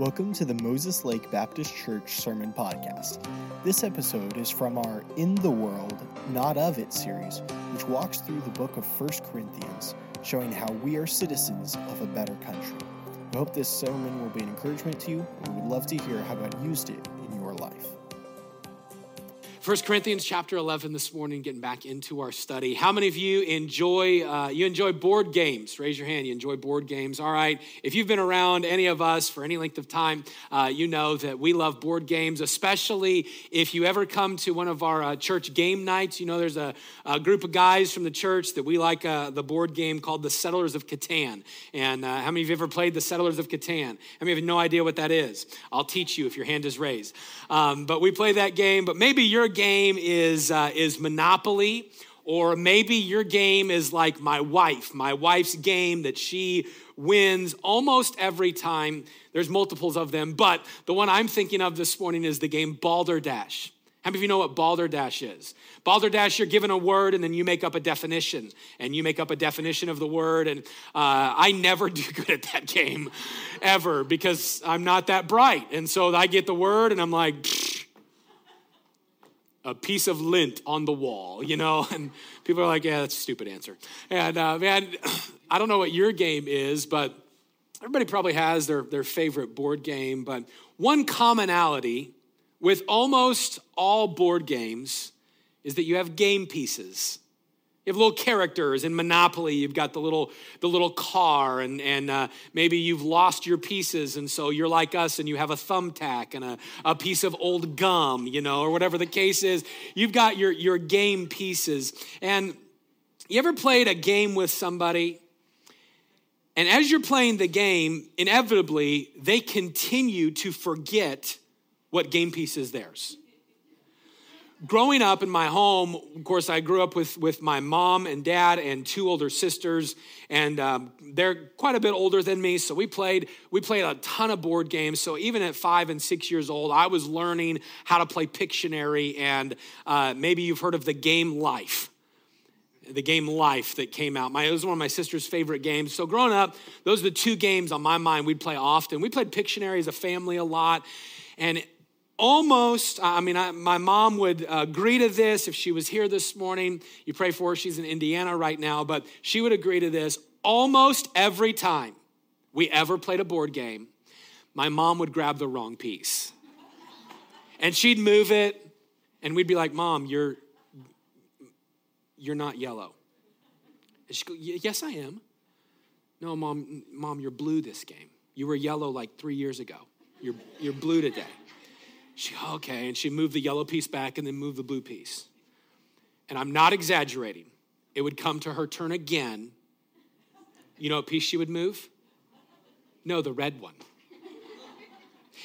Welcome to the Moses Lake Baptist Church Sermon Podcast. This episode is from our In the World, Not of It series, which walks through the book of 1 Corinthians, showing how we are citizens of a better country. We hope this sermon will be an encouragement to you, and we'd love to hear how God used it. 1 Corinthians chapter 11 this morning, getting back into our study. How many of you enjoy uh, you enjoy board games? Raise your hand. You enjoy board games. All right. If you've been around any of us for any length of time, uh, you know that we love board games, especially if you ever come to one of our uh, church game nights. You know, there's a, a, group of guys from the church that we like uh, the board game called the Settlers of Catan. And uh, how many of you ever played the Settlers of Catan? How many have no idea what that is? I'll teach you if your hand is raised. Um, but we play that game. But maybe you're game is, uh, is Monopoly, or maybe your game is like my wife, my wife's game that she wins almost every time. There's multiples of them, but the one I'm thinking of this morning is the game Balderdash. How many of you know what Balderdash is? Balderdash, you're given a word and then you make up a definition, and you make up a definition of the word. And uh, I never do good at that game ever because I'm not that bright. And so I get the word and I'm like, a piece of lint on the wall, you know? And people are like, yeah, that's a stupid answer. And uh, man, I don't know what your game is, but everybody probably has their, their favorite board game. But one commonality with almost all board games is that you have game pieces. You have little characters in Monopoly. You've got the little the little car, and and uh, maybe you've lost your pieces, and so you're like us, and you have a thumbtack and a, a piece of old gum, you know, or whatever the case is. You've got your your game pieces, and you ever played a game with somebody, and as you're playing the game, inevitably they continue to forget what game piece is theirs growing up in my home, of course, I grew up with, with my mom and dad and two older sisters, and um, they're quite a bit older than me. So we played we played a ton of board games. So even at five and six years old, I was learning how to play Pictionary, and uh, maybe you've heard of the game Life. The game Life that came out. My, it was one of my sister's favorite games. So, growing up, those are the two games on my mind we'd play often. We played Pictionary as a family a lot. And almost, I mean, I, my mom would uh, agree to this if she was here this morning. You pray for her, she's in Indiana right now, but she would agree to this. Almost every time we ever played a board game, my mom would grab the wrong piece. And she'd move it, and we'd be like, Mom, you're, you're not yellow. And she'd go, Yes, I am. No, Mom, Mom, you're blue this game. You were yellow like three years ago. You're, you're blue today. She, okay. And she moved the yellow piece back and then moved the blue piece. And I'm not exaggerating. It would come to her turn again. You know what piece she would move? No, the red one.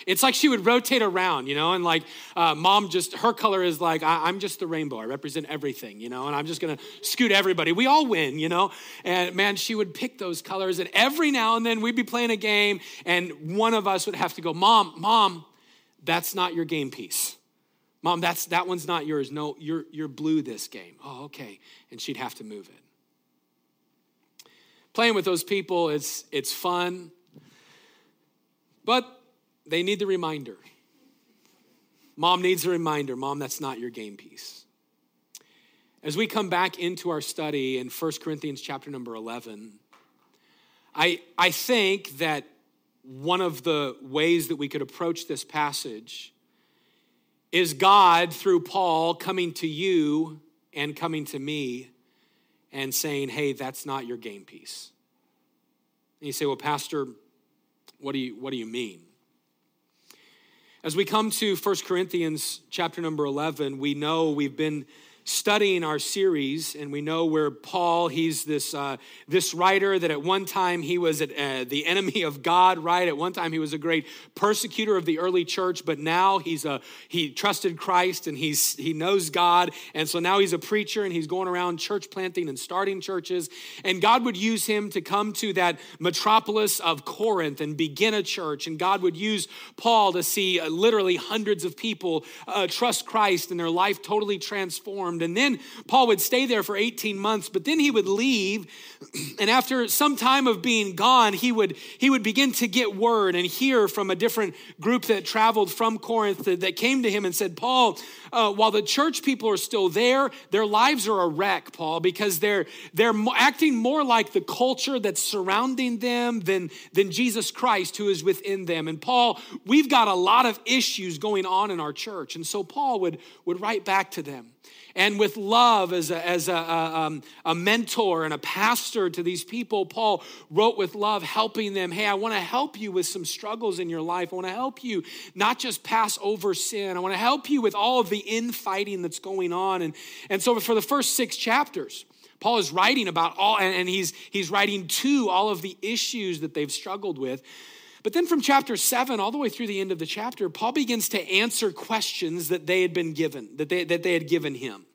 It's like she would rotate around, you know, and like uh, mom just, her color is like, I, am just the rainbow. I represent everything, you know, and I'm just gonna scoot everybody. We all win, you know. And man, she would pick those colors, and every now and then we'd be playing a game, and one of us would have to go, Mom, Mom, that's not your game piece. Mom, that's that one's not yours. No, you're you're blue this game. Oh, okay. And she'd have to move it. Playing with those people, it's it's fun. But they need the reminder. Mom needs a reminder. Mom, that's not your game piece. As we come back into our study in 1 Corinthians chapter number 11, I, I think that one of the ways that we could approach this passage is God, through Paul, coming to you and coming to me and saying, hey, that's not your game piece. And you say, well, Pastor, what do you, what do you mean? As we come to 1 Corinthians chapter number 11, we know we've been studying our series, and we know where Paul, he's this, uh, this writer that at one time he was at, uh, the enemy of God, right? At one time he was a great persecutor of the early church, but now he's a, he trusted Christ and he's, he knows God. And so now he's a preacher and he's going around church planting and starting churches. And God would use him to come to that metropolis of Corinth and begin a church. And God would use Paul to see uh, literally hundreds of people uh, trust Christ and their life totally transformed And then Paul would stay there for 18 months, but then he would leave. And after some time of being gone, he would, he would begin to get word and hear from a different group that traveled from Corinth that, that came to him and said, Paul, uh, while the church people are still there, their lives are a wreck, Paul, because they're, they're acting more like the culture that's surrounding them than, than Jesus Christ who is within them. And Paul, we've got a lot of issues going on in our church. And so Paul would, would write back to them and with love as a, as a, a, um, a, mentor and a pastor to these people, Paul wrote with love, helping them. Hey, I want to help you with some struggles in your life. I want to help you not just pass over sin. I want to help you with all of the infighting that's going on. And, and so for the first six chapters, Paul is writing about all, and he's, he's writing to all of the issues that they've struggled with. But then from chapter seven all the way through the end of the chapter, Paul begins to answer questions that they had been given, that they, that they had given him.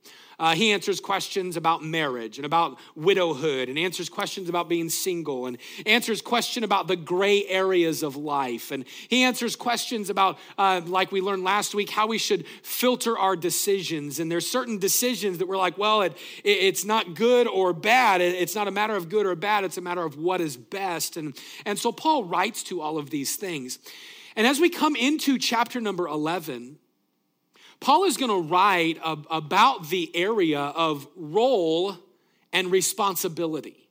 Uh, he answers questions about marriage and about widowhood and answers questions about being single and answers question about the gray areas of life. And he answers questions about, uh, like we learned last week, how we should filter our decisions. And there's certain decisions that we're like, well, it, it, it's not good or bad. It, it's not a matter of good or bad. It's a matter of what is best. And, and so Paul writes to all of these things. And as we come into chapter number 11, Paul is going to write about the area of role and responsibility.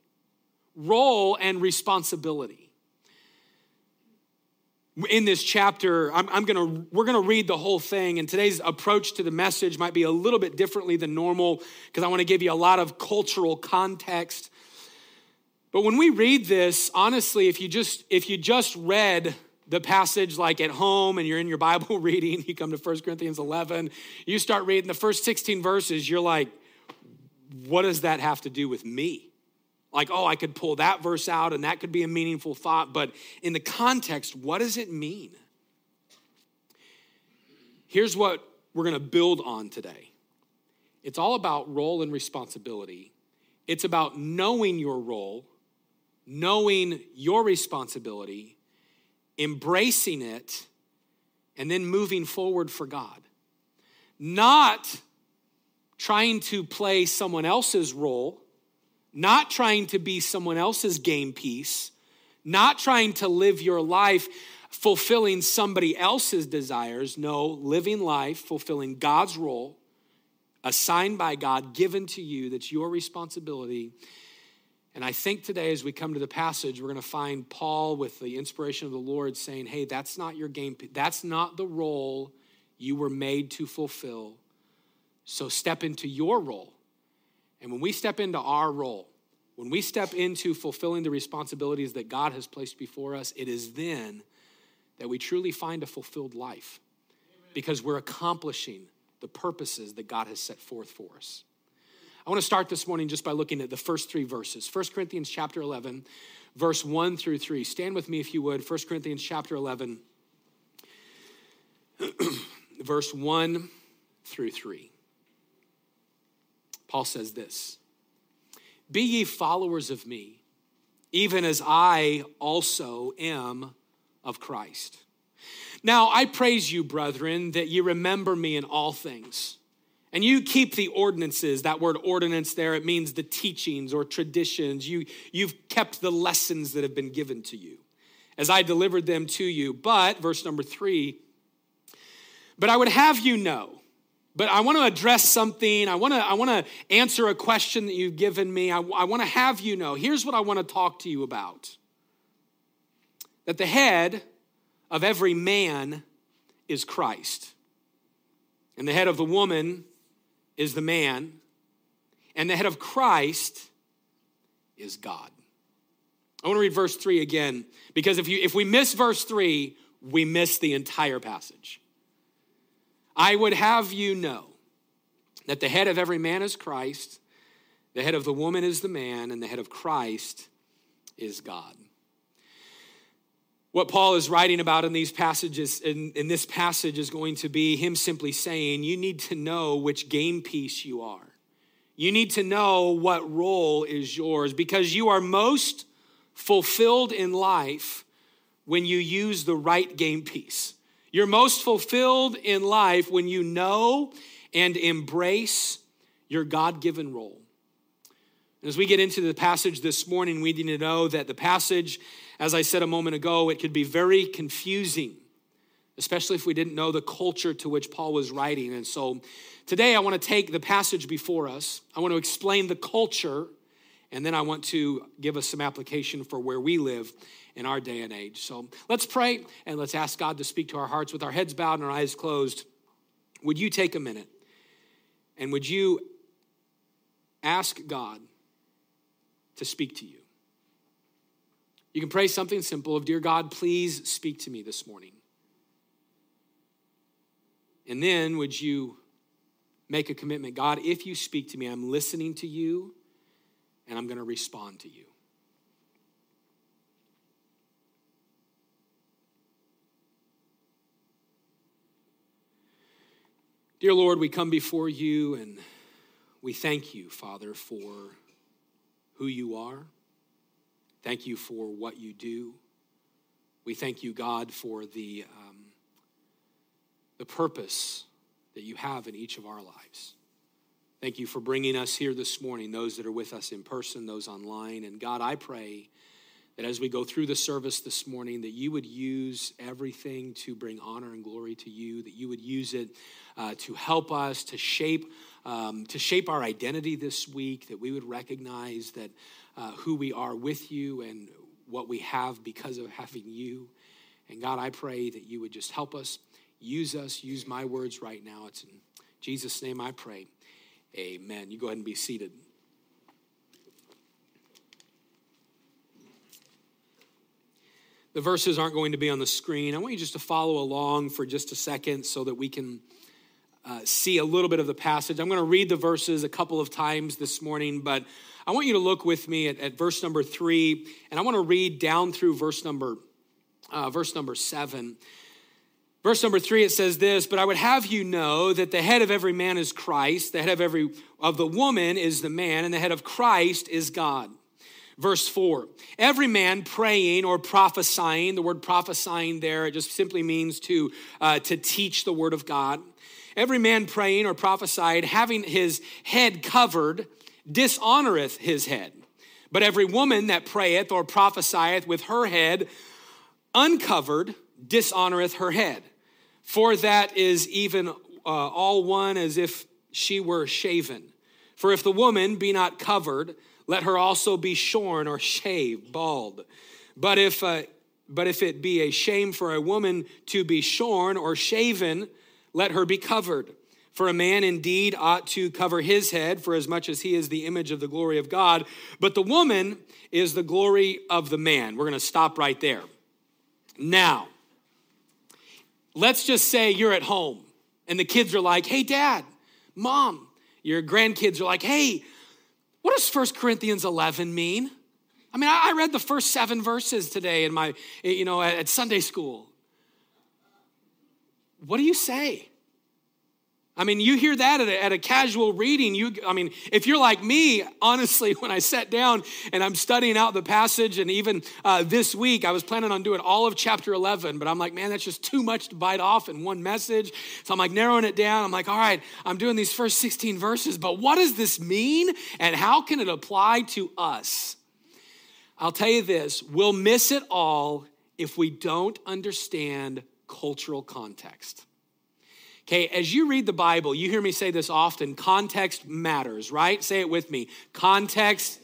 Role and responsibility. In this chapter, I'm, I'm gonna, we're gonna read the whole thing, and today's approach to the message might be a little bit differently than normal because I wanna give you a lot of cultural context. But when we read this, honestly, if you just if you just read the passage like at home and you're in your Bible reading, you come to 1 Corinthians 11, you start reading the first 16 verses, you're like, what does that have to do with me? Like, oh, I could pull that verse out and that could be a meaningful thought, but in the context, what does it mean? Here's what we're gonna build on today it's all about role and responsibility, it's about knowing your role, knowing your responsibility embracing it, and then moving forward for God. Not trying to play someone else's role, not trying to be someone else's game piece, not trying to live your life fulfilling somebody else's desires. No, living life, fulfilling God's role, assigned by God, given to you, that's your responsibility and I think today, as we come to the passage, we're going to find Paul with the inspiration of the Lord saying, Hey, that's not your game, that's not the role you were made to fulfill. So step into your role. And when we step into our role, when we step into fulfilling the responsibilities that God has placed before us, it is then that we truly find a fulfilled life because we're accomplishing the purposes that God has set forth for us. I want to start this morning just by looking at the first three verses. 1 Corinthians chapter 11, verse 1 through 3. Stand with me if you would. 1 Corinthians chapter 11, verse 1 through 3. Paul says this Be ye followers of me, even as I also am of Christ. Now I praise you, brethren, that ye remember me in all things and you keep the ordinances, that word ordinance there, it means the teachings or traditions. You, you've kept the lessons that have been given to you as I delivered them to you. But, verse number three, but I would have you know, but I want to address something. I want to, I want to answer a question that you've given me. I, I want to have you know. Here's what I want to talk to you about that the head of every man is Christ, and the head of the woman is the man, and the head of Christ is God. I want to read verse 3 again because if, you, if we miss verse 3, we miss the entire passage. I would have you know that the head of every man is Christ, the head of the woman is the man, and the head of Christ is God. What Paul is writing about in these passages, in, in this passage, is going to be him simply saying, You need to know which game piece you are. You need to know what role is yours because you are most fulfilled in life when you use the right game piece. You're most fulfilled in life when you know and embrace your God given role. As we get into the passage this morning, we need to know that the passage, as I said a moment ago, it could be very confusing, especially if we didn't know the culture to which Paul was writing. And so today I want to take the passage before us, I want to explain the culture, and then I want to give us some application for where we live in our day and age. So let's pray and let's ask God to speak to our hearts with our heads bowed and our eyes closed. Would you take a minute and would you ask God? To speak to you. You can pray something simple of, Dear God, please speak to me this morning. And then would you make a commitment God, if you speak to me, I'm listening to you and I'm going to respond to you. Dear Lord, we come before you and we thank you, Father, for who you are. Thank you for what you do. We thank you, God, for the, um, the purpose that you have in each of our lives. Thank you for bringing us here this morning, those that are with us in person, those online. And God, I pray that as we go through the service this morning, that you would use everything to bring honor and glory to you, that you would use it uh, to help us to shape um, to shape our identity this week, that we would recognize that uh, who we are with you and what we have because of having you. And God, I pray that you would just help us, use us, use my words right now. It's in Jesus' name I pray. Amen. You go ahead and be seated. The verses aren't going to be on the screen. I want you just to follow along for just a second so that we can uh, see a little bit of the passage. I'm going to read the verses a couple of times this morning, but I want you to look with me at, at verse number three, and I want to read down through verse number uh, verse number seven. Verse number three, it says this, but I would have you know that the head of every man is Christ, the head of every of the woman is the man, and the head of Christ is God. Verse four, every man praying or prophesying, the word prophesying there, it just simply means to, uh, to teach the word of God. Every man praying or prophesied, having his head covered, dishonoreth his head. But every woman that prayeth or prophesieth with her head uncovered dishonoreth her head. For that is even uh, all one as if she were shaven. For if the woman be not covered, let her also be shorn or shaved, bald. But if, uh, but if it be a shame for a woman to be shorn or shaven, let her be covered. For a man indeed ought to cover his head, for as much as he is the image of the glory of God, but the woman is the glory of the man. We're going to stop right there. Now, let's just say you're at home and the kids are like, hey, dad, mom, your grandkids are like, hey, what does 1 Corinthians 11 mean? I mean, I read the first seven verses today in my, you know, at Sunday school. What do you say? I mean, you hear that at a, at a, casual reading. You, I mean, if you're like me, honestly, when I sat down and I'm studying out the passage, and even uh, this week, I was planning on doing all of chapter 11, but I'm like, man, that's just too much to bite off in one message. So I'm like narrowing it down. I'm like, all right, I'm doing these first 16 verses, but what does this mean, and how can it apply to us? I'll tell you this: we'll miss it all if we don't understand cultural context. Okay, as you read the Bible, you hear me say this often context matters, right? Say it with me. Context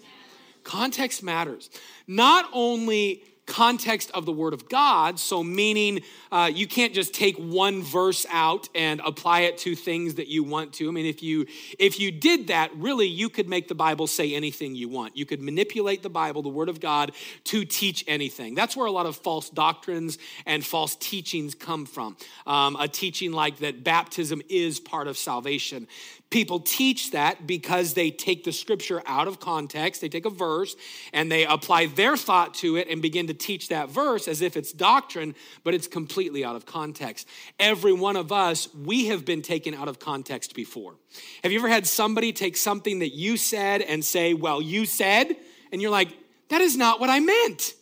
context matters. Not only context of the Word of God. So, meaning uh, you can't just take one verse out and apply it to things that you want to. I mean, if you if you did that, really, you could make the Bible say anything you want. You could manipulate the Bible, the Word of God, to teach anything. That's where a lot of false doctrines and false teachings come from. Um, a teaching like that baptism is part of salvation. People teach that because they take the scripture out of context. They take a verse and they apply their thought to it and begin to teach that verse as if it's doctrine, but it's completely out of context. Every one of us, we have been taken out of context before. Have you ever had somebody take something that you said and say, Well, you said? And you're like, That is not what I meant.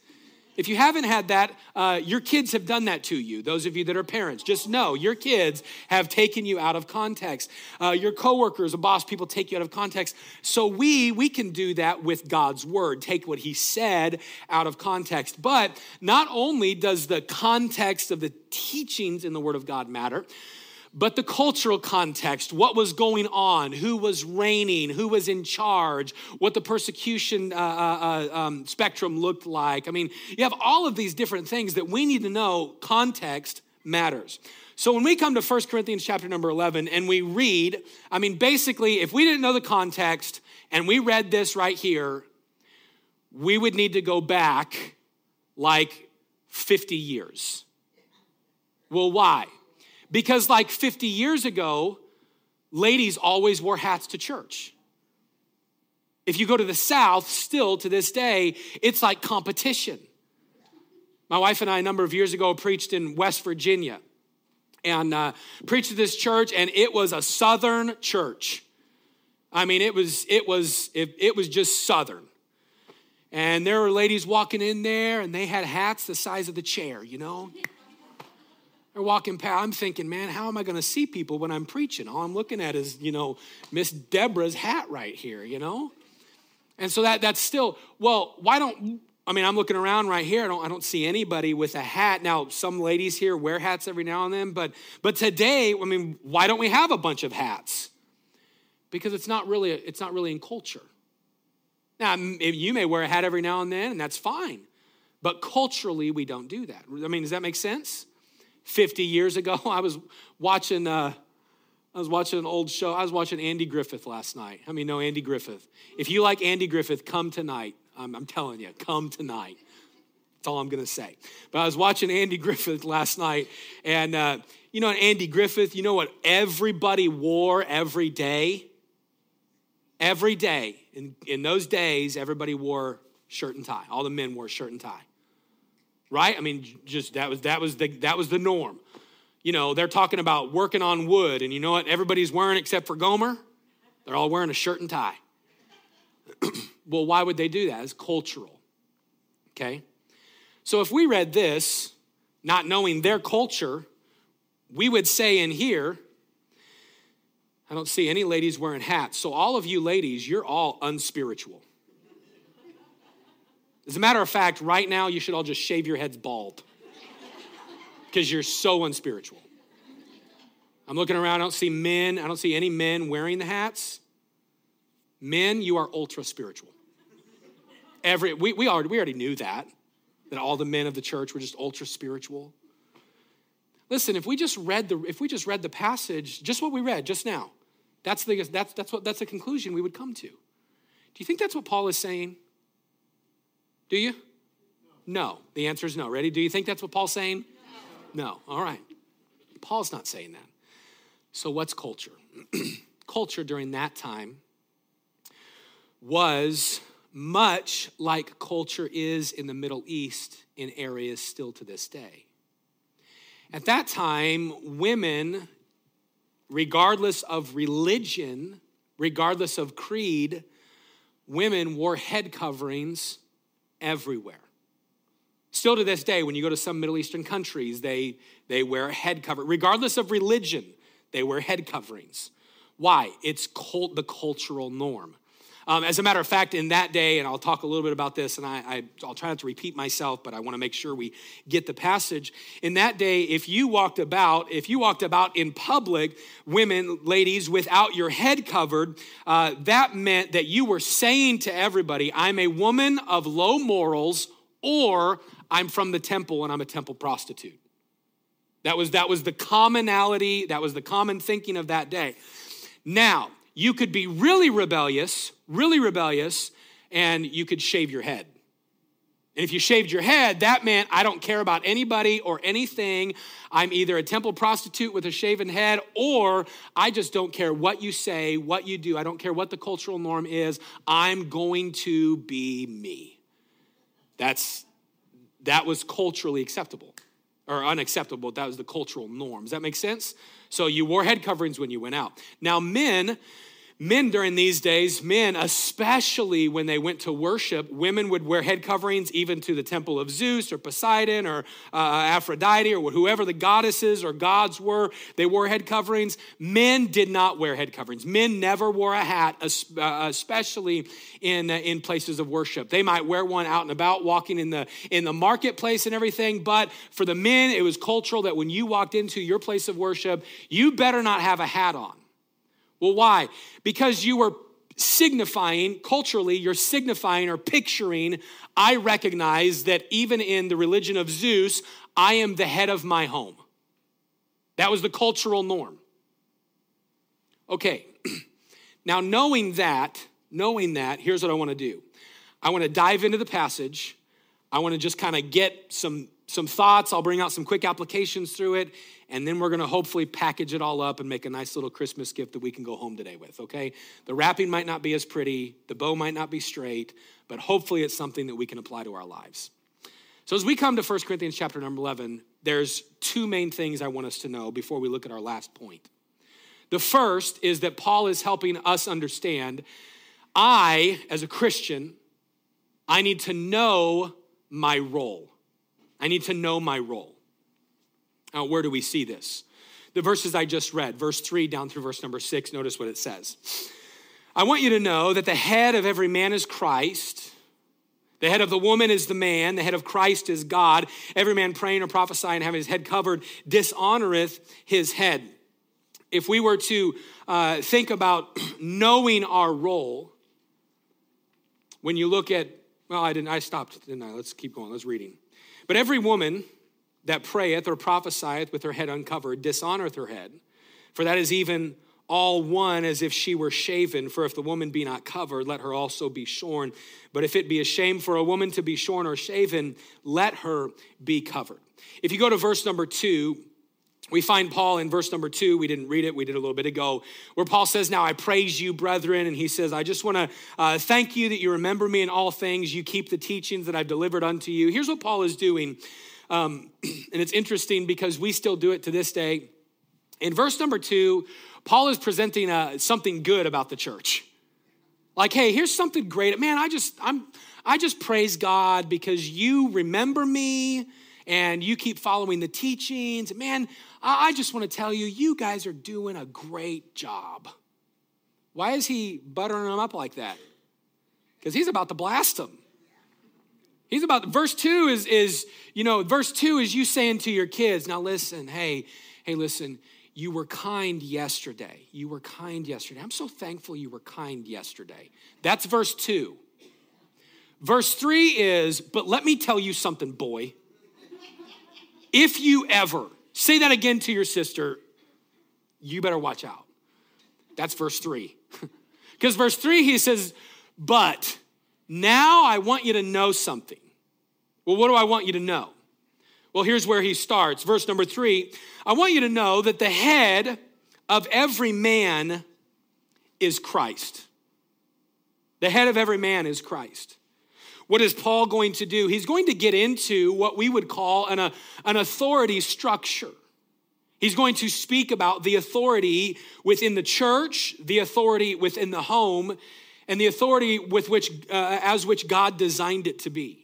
If you haven't had that, uh, your kids have done that to you. Those of you that are parents, just know your kids have taken you out of context. Uh, your coworkers, a boss, people take you out of context. So we we can do that with God's word. Take what He said out of context. But not only does the context of the teachings in the Word of God matter, but the cultural context, what was going on, who was reigning, who was in charge, what the persecution uh, uh, uh, um, spectrum looked like. I mean, you have all of these different things that we need to know. Context matters. So when we come to 1 Corinthians chapter number 11 and we read, I mean, basically, if we didn't know the context and we read this right here, we would need to go back like 50 years. Well, why? Because, like 50 years ago, ladies always wore hats to church. If you go to the South, still to this day, it's like competition. My wife and I, a number of years ago, preached in West Virginia and uh, preached at this church, and it was a Southern church. I mean, it was it was it, it was just Southern. And there were ladies walking in there, and they had hats the size of the chair, you know. They're walking past. I'm thinking, man, how am I going to see people when I'm preaching? All I'm looking at is, you know, Miss Deborah's hat right here, you know? And so that that's still, well, why don't, I mean, I'm looking around right here. I don't, I don't see anybody with a hat. Now, some ladies here wear hats every now and then, but, but today, I mean, why don't we have a bunch of hats? Because it's not really, it's not really in culture. Now, you may wear a hat every now and then, and that's fine. But culturally, we don't do that. I mean, does that make sense? 50 years ago. I was watching, uh, I was watching an old show. I was watching Andy Griffith last night. I mean, no, Andy Griffith. If you like Andy Griffith, come tonight. I'm, I'm telling you, come tonight. That's all I'm going to say. But I was watching Andy Griffith last night, and uh, you know, Andy Griffith, you know what everybody wore every day? Every day. In, in those days, everybody wore shirt and tie. All the men wore shirt and tie right? I mean, just that was that was the that was the norm. You know, they're talking about working on wood, and you know what everybody's wearing except for Gomer? They're all wearing a shirt and tie. well, why would they do that? It's cultural. Okay? So if we read this, not knowing their culture, we would say in here, I don't see any ladies wearing hats. So, all of you ladies, you're all unspiritual. As a matter of fact, right now, you should all just shave your heads bald because you're so unspiritual. I'm looking around, I don't see men, I don't see any men wearing the hats. Men, you are ultra spiritual. Every, we, we, already, we already knew that, that all the men of the church were just ultra spiritual. Listen, if we just read the, if we just read the passage, just what we read just now, that's the, that's, that's, what, that's the conclusion we would come to. Do you think that's what Paul is saying? Do you? No. The answer is no. Ready? Do you think that's what Paul's saying? No. no. All right. Paul's not saying that. So, what's culture? culture during that time was much like culture is in the Middle East in areas still to this day. At that time, women, regardless of religion, regardless of creed, women wore head coverings everywhere. Still to this day, when you go to some Middle Eastern countries, they, they wear head cover. Regardless of religion, they wear head coverings. Why? It's cult, the cultural norm. Um, as a matter of fact, in that day, and I'll talk a little bit about this, and I, I, will try not to repeat myself, but I want to make sure we get the passage. In that day, if you walked about, if you walked about in public, women, ladies, without your head covered, uh, that meant that you were saying to everybody, I'm a woman of low morals, or I'm from the temple and I'm a temple prostitute. That was, that was the commonality, that was the common thinking of that day. Now, you could be really rebellious, really rebellious, and you could shave your head. And if you shaved your head, that meant I don't care about anybody or anything. I'm either a temple prostitute with a shaven head, or I just don't care what you say, what you do. I don't care what the cultural norm is. I'm going to be me. That's that was culturally acceptable or unacceptable. That was the cultural norm. Does that make sense? So you wore head coverings when you went out. Now, men, men during these days, men, especially when they went to worship, women would wear head coverings even to the temple of Zeus or Poseidon or uh, Aphrodite or whoever the goddesses or gods were. They wore head coverings. Men did not wear head coverings. Men never wore a hat, uh, especially in, uh, in places of worship. They might wear one out and about, walking in the, in the marketplace and everything, but for the men, it was cultural that when you walked into your place of worship, you better not have a hat on. Well, why? Because you were signifying, culturally, you're signifying or picturing, I recognize that even in the religion of Zeus, I am the head of my home. That was the cultural norm. Okay, now knowing that, knowing that, here's what I want to do. I want to dive into the passage. I want to just kind of get some some thoughts. I'll bring out some quick applications through it, and then we're going to hopefully package it all up and make a nice little Christmas gift that we can go home today with, okay? The wrapping might not be as pretty, the bow might not be straight, but hopefully it's something that we can apply to our lives. So as we come to 1 Corinthians chapter number 11, there's two main things I want us to know before we look at our last point. The first is that Paul is helping us understand I, as a Christian, I need to know my role. I need to know my role. Now, where do we see this? The verses I just read, verse 3 down through verse number 6, notice what it says. I want you to know that the head of every man is Christ. The head of the woman is the man. The head of Christ is God. Every man praying or prophesying, having his head covered, dishonoreth his head. If we were to uh, think about knowing our role, when you look at, well, I didn't, I stopped, didn't I? Let's keep going. Let's reading. But every woman that prayeth or prophesieth with her head uncovered dishonoreth her head, for that is even all one as if she were shaven. For if the woman be not covered, let her also be shorn. But if it be a shame for a woman to be shorn or shaven, let her be covered. If you go to verse number two, we find Paul in verse number two. We didn't read it, we did a little bit ago, where Paul says, Now I praise you, brethren. And he says, I just want to uh, thank you that you remember me in all things. You keep the teachings that I've delivered unto you. Here's what Paul is doing. Um, and it's interesting because we still do it to this day. In verse number two, Paul is presenting uh, something good about the church. Like, hey, here's something great. Man, I just, I'm, I just praise God because you remember me and you keep following the teachings. Man, I just want to tell you, you guys are doing a great job. Why is he buttering them up like that? Because he's about to blast them. He's about, verse two is, is, you know, verse two is you saying to your kids, now listen, hey, hey, listen, you were kind yesterday. You were kind yesterday. I'm so thankful you were kind yesterday. That's verse two. Verse three is, but let me tell you something, boy. If you ever, say that again to your sister, you better watch out. That's verse three. Because verse three, he says, but now I want you to know something. Well, what do I want you to know? Well, here's where he starts. Verse number three I want you to know that the head of every man is Christ. The head of every man is Christ. What is Paul going to do? He's going to get into what we would call an, an authority structure. He's going to speak about the authority within the church, the authority within the home, and the authority with which, uh, as which God designed it to be.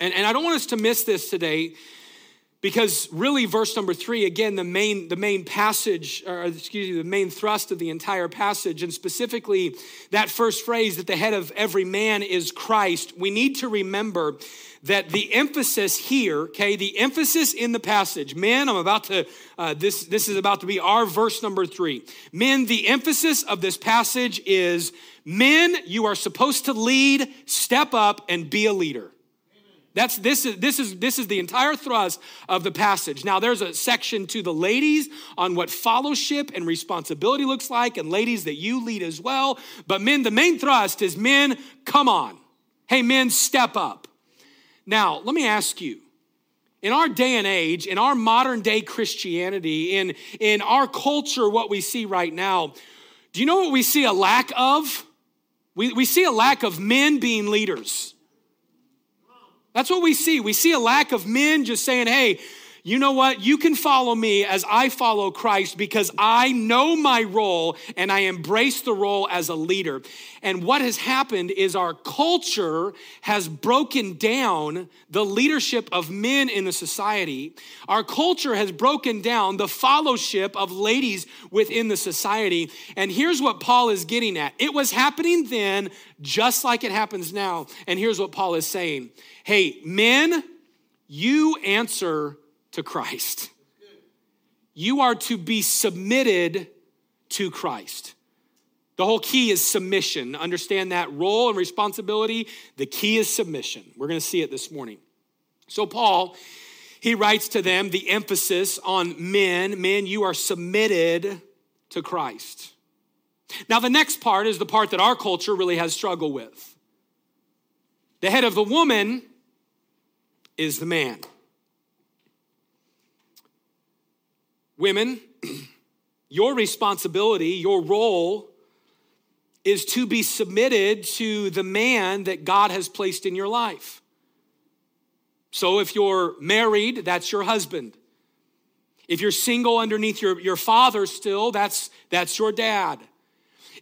And, and I don't want us to miss this today because really verse number three again the main the main passage or excuse me the main thrust of the entire passage and specifically that first phrase that the head of every man is christ we need to remember that the emphasis here okay the emphasis in the passage men i'm about to uh, this this is about to be our verse number three. Men the emphasis of this passage is men you are supposed to lead step up and be a leader that's this is this is this is the entire thrust of the passage. Now there's a section to the ladies on what fellowship and responsibility looks like and ladies that you lead as well. But men the main thrust is men come on. Hey men step up. Now, let me ask you. In our day and age, in our modern day Christianity, in in our culture what we see right now, do you know what we see a lack of? We, we see a lack of men being leaders. That's what we see. We see a lack of men just saying, hey, you know what? You can follow me as I follow Christ because I know my role and I embrace the role as a leader. And what has happened is our culture has broken down the leadership of men in the society. Our culture has broken down the fellowship of ladies within the society. And here's what Paul is getting at it was happening then, just like it happens now. And here's what Paul is saying Hey, men, you answer to Christ. You are to be submitted to Christ. The whole key is submission. Understand that role and responsibility. The key is submission. We're going to see it this morning. So, Paul, he writes to them the emphasis on men men, you are submitted to Christ. Now, the next part is the part that our culture really has struggled with. The head of the woman is the man. Women, your responsibility, your role is to be submitted to the man that God has placed in your life. So if you're married, that's your husband. If you're single underneath your, your father still, that's, that's your dad.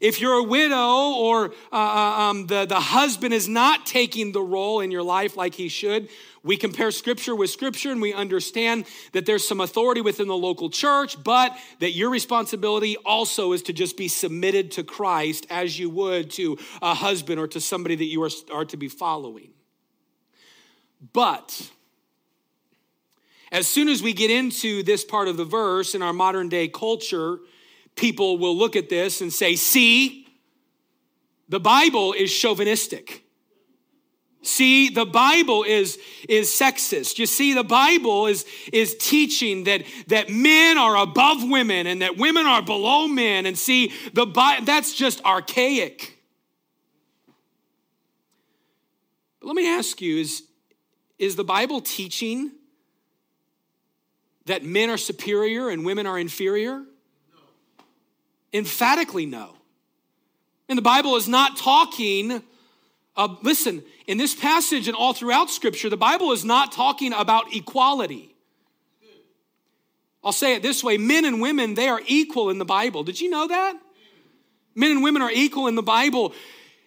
If you're a widow or uh, uh, um, the, the husband is not taking the role in your life like he should, we compare scripture with scripture and we understand that there's some authority within the local church, but that your responsibility also is to just be submitted to Christ as you would to a husband or to somebody that you are, are to be following. But as soon as we get into this part of the verse in our modern day culture, people will look at this and say, see, the Bible is chauvinistic. See, the Bible is, is sexist. You see, the Bible is, is teaching that, that men are above women and that women are below men. And see, the Bi- that's just archaic. But let me ask you is, is the Bible teaching that men are superior and women are inferior? Emphatically, no. And the Bible is not talking, uh, listen, in this passage and all throughout Scripture, the Bible is not talking about equality. I'll say it this way men and women, they are equal in the Bible. Did you know that? Men and women are equal in the Bible.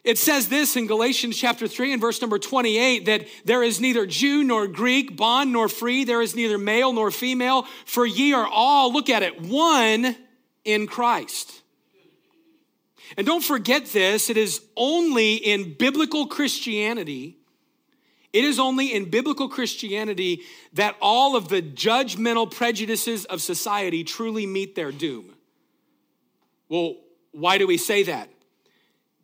It says this in Galatians chapter 3 and verse number 28 that there is neither Jew nor Greek, bond nor free, there is neither male nor female, for ye are all, look at it, one in Christ. And don't forget this, it is only in biblical Christianity, it is only in biblical Christianity that all of the judgmental prejudices of society truly meet their doom. Well, why do we say that?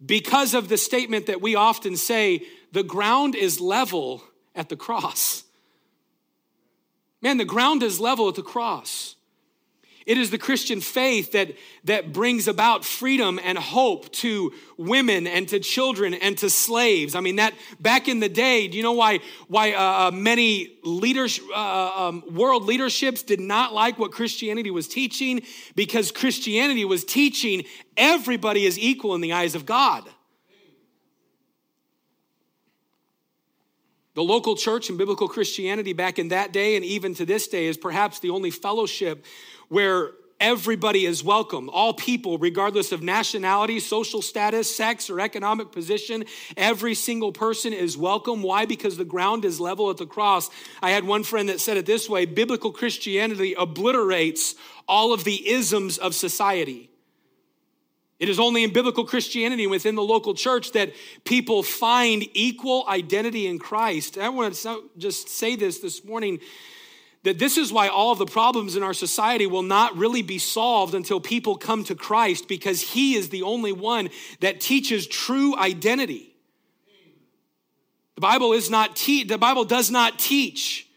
Because of the statement that we often say, the ground is level at the cross. Man, the ground is level at the cross. It is the Christian faith that, that brings about freedom and hope to women and to children and to slaves. I mean, that back in the day, do you know why, why uh, uh many leaders, uh, uh, um, world leaderships did not like what Christianity was teaching? Because Christianity was teaching everybody is equal in the eyes of God. The local church and biblical Christianity back in that day and even to this day is perhaps the only fellowship where everybody is welcome. All people, regardless of nationality, social status, sex, or economic position, every single person is welcome. Why? Because the ground is level at the cross. I had one friend that said it this way biblical Christianity obliterates all of the isms of society. It is only in biblical Christianity within the local church that people find equal identity in Christ. I want to just say this this morning that this is why all of the problems in our society will not really be solved until people come to Christ because he is the only one that teaches true identity. The Bible is not te- the Bible does not teach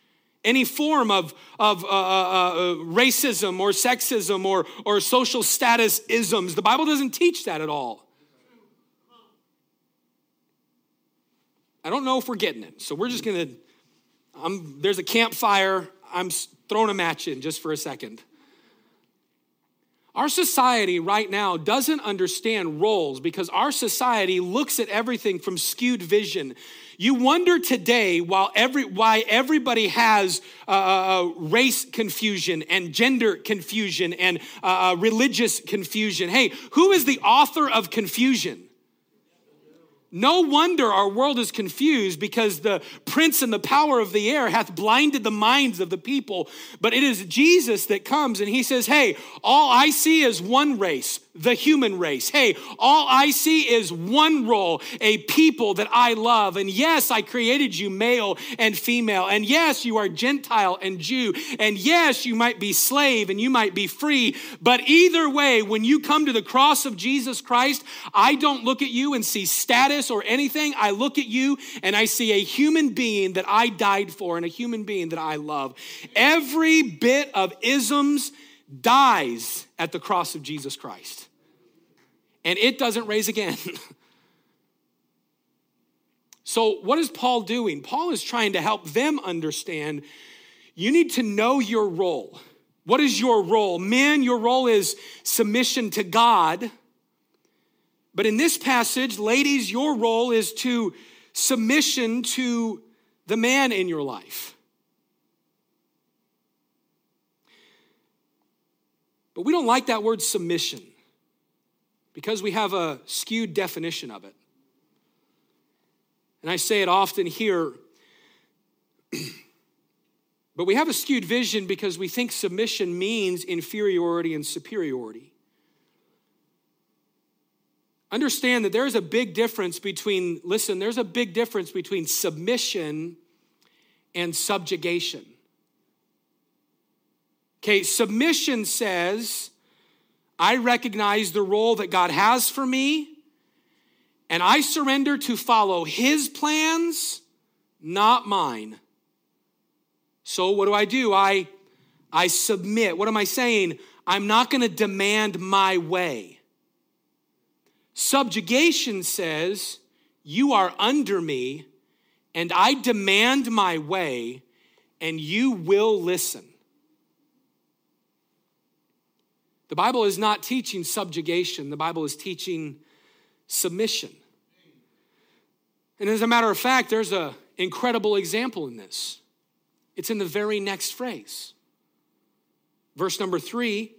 any form of, of uh, uh, uh, racism or sexism or, or social status isms. The Bible doesn't teach that at all. I don't know if we're getting it. So we're just to, there's a campfire. I'm throwing a match in just for a second. Our society right now doesn't understand roles because our society looks at everything from skewed vision. You wonder today while every, why everybody has uh, uh, uh race confusion and gender confusion and uh, uh, religious confusion. Hey, who is the author of confusion? No wonder our world is confused because the prince and the power of the air hath blinded the minds of the people. But it is Jesus that comes and he says, Hey, all I see is one race, the human race. Hey, all I see is one role, a people that I love. And yes, I created you male and female. And yes, you are Gentile and Jew. And yes, you might be slave and you might be free. But either way, when you come to the cross of Jesus Christ, I don't look at you and see status or anything. I look at you and I see a human being that I died for and a human being that I love. Every bit of isms dies at the cross of Jesus Christ and it doesn't raise again. so, what is Paul doing? Paul is trying to help them understand you need to know your role. What is your role? Men, your role is submission to God. But in this passage, ladies, your role is to submission to the man in your life. But we don't like that word submission because we have a skewed definition of it. And I say it often here, but we have a skewed vision because we think submission means inferiority and superiority. Understand that there's a big difference between, listen, there's a big difference between submission and subjugation. Okay, submission says, I recognize the role that God has for me, and I surrender to follow His plans, not mine. So, what do I do? I, I submit. What am I saying? I'm not going to demand my way. Subjugation says, You are under me, and I demand my way, and you will listen. The Bible is not teaching subjugation, the Bible is teaching submission. And as a matter of fact, there's an incredible example in this. It's in the very next phrase. Verse number three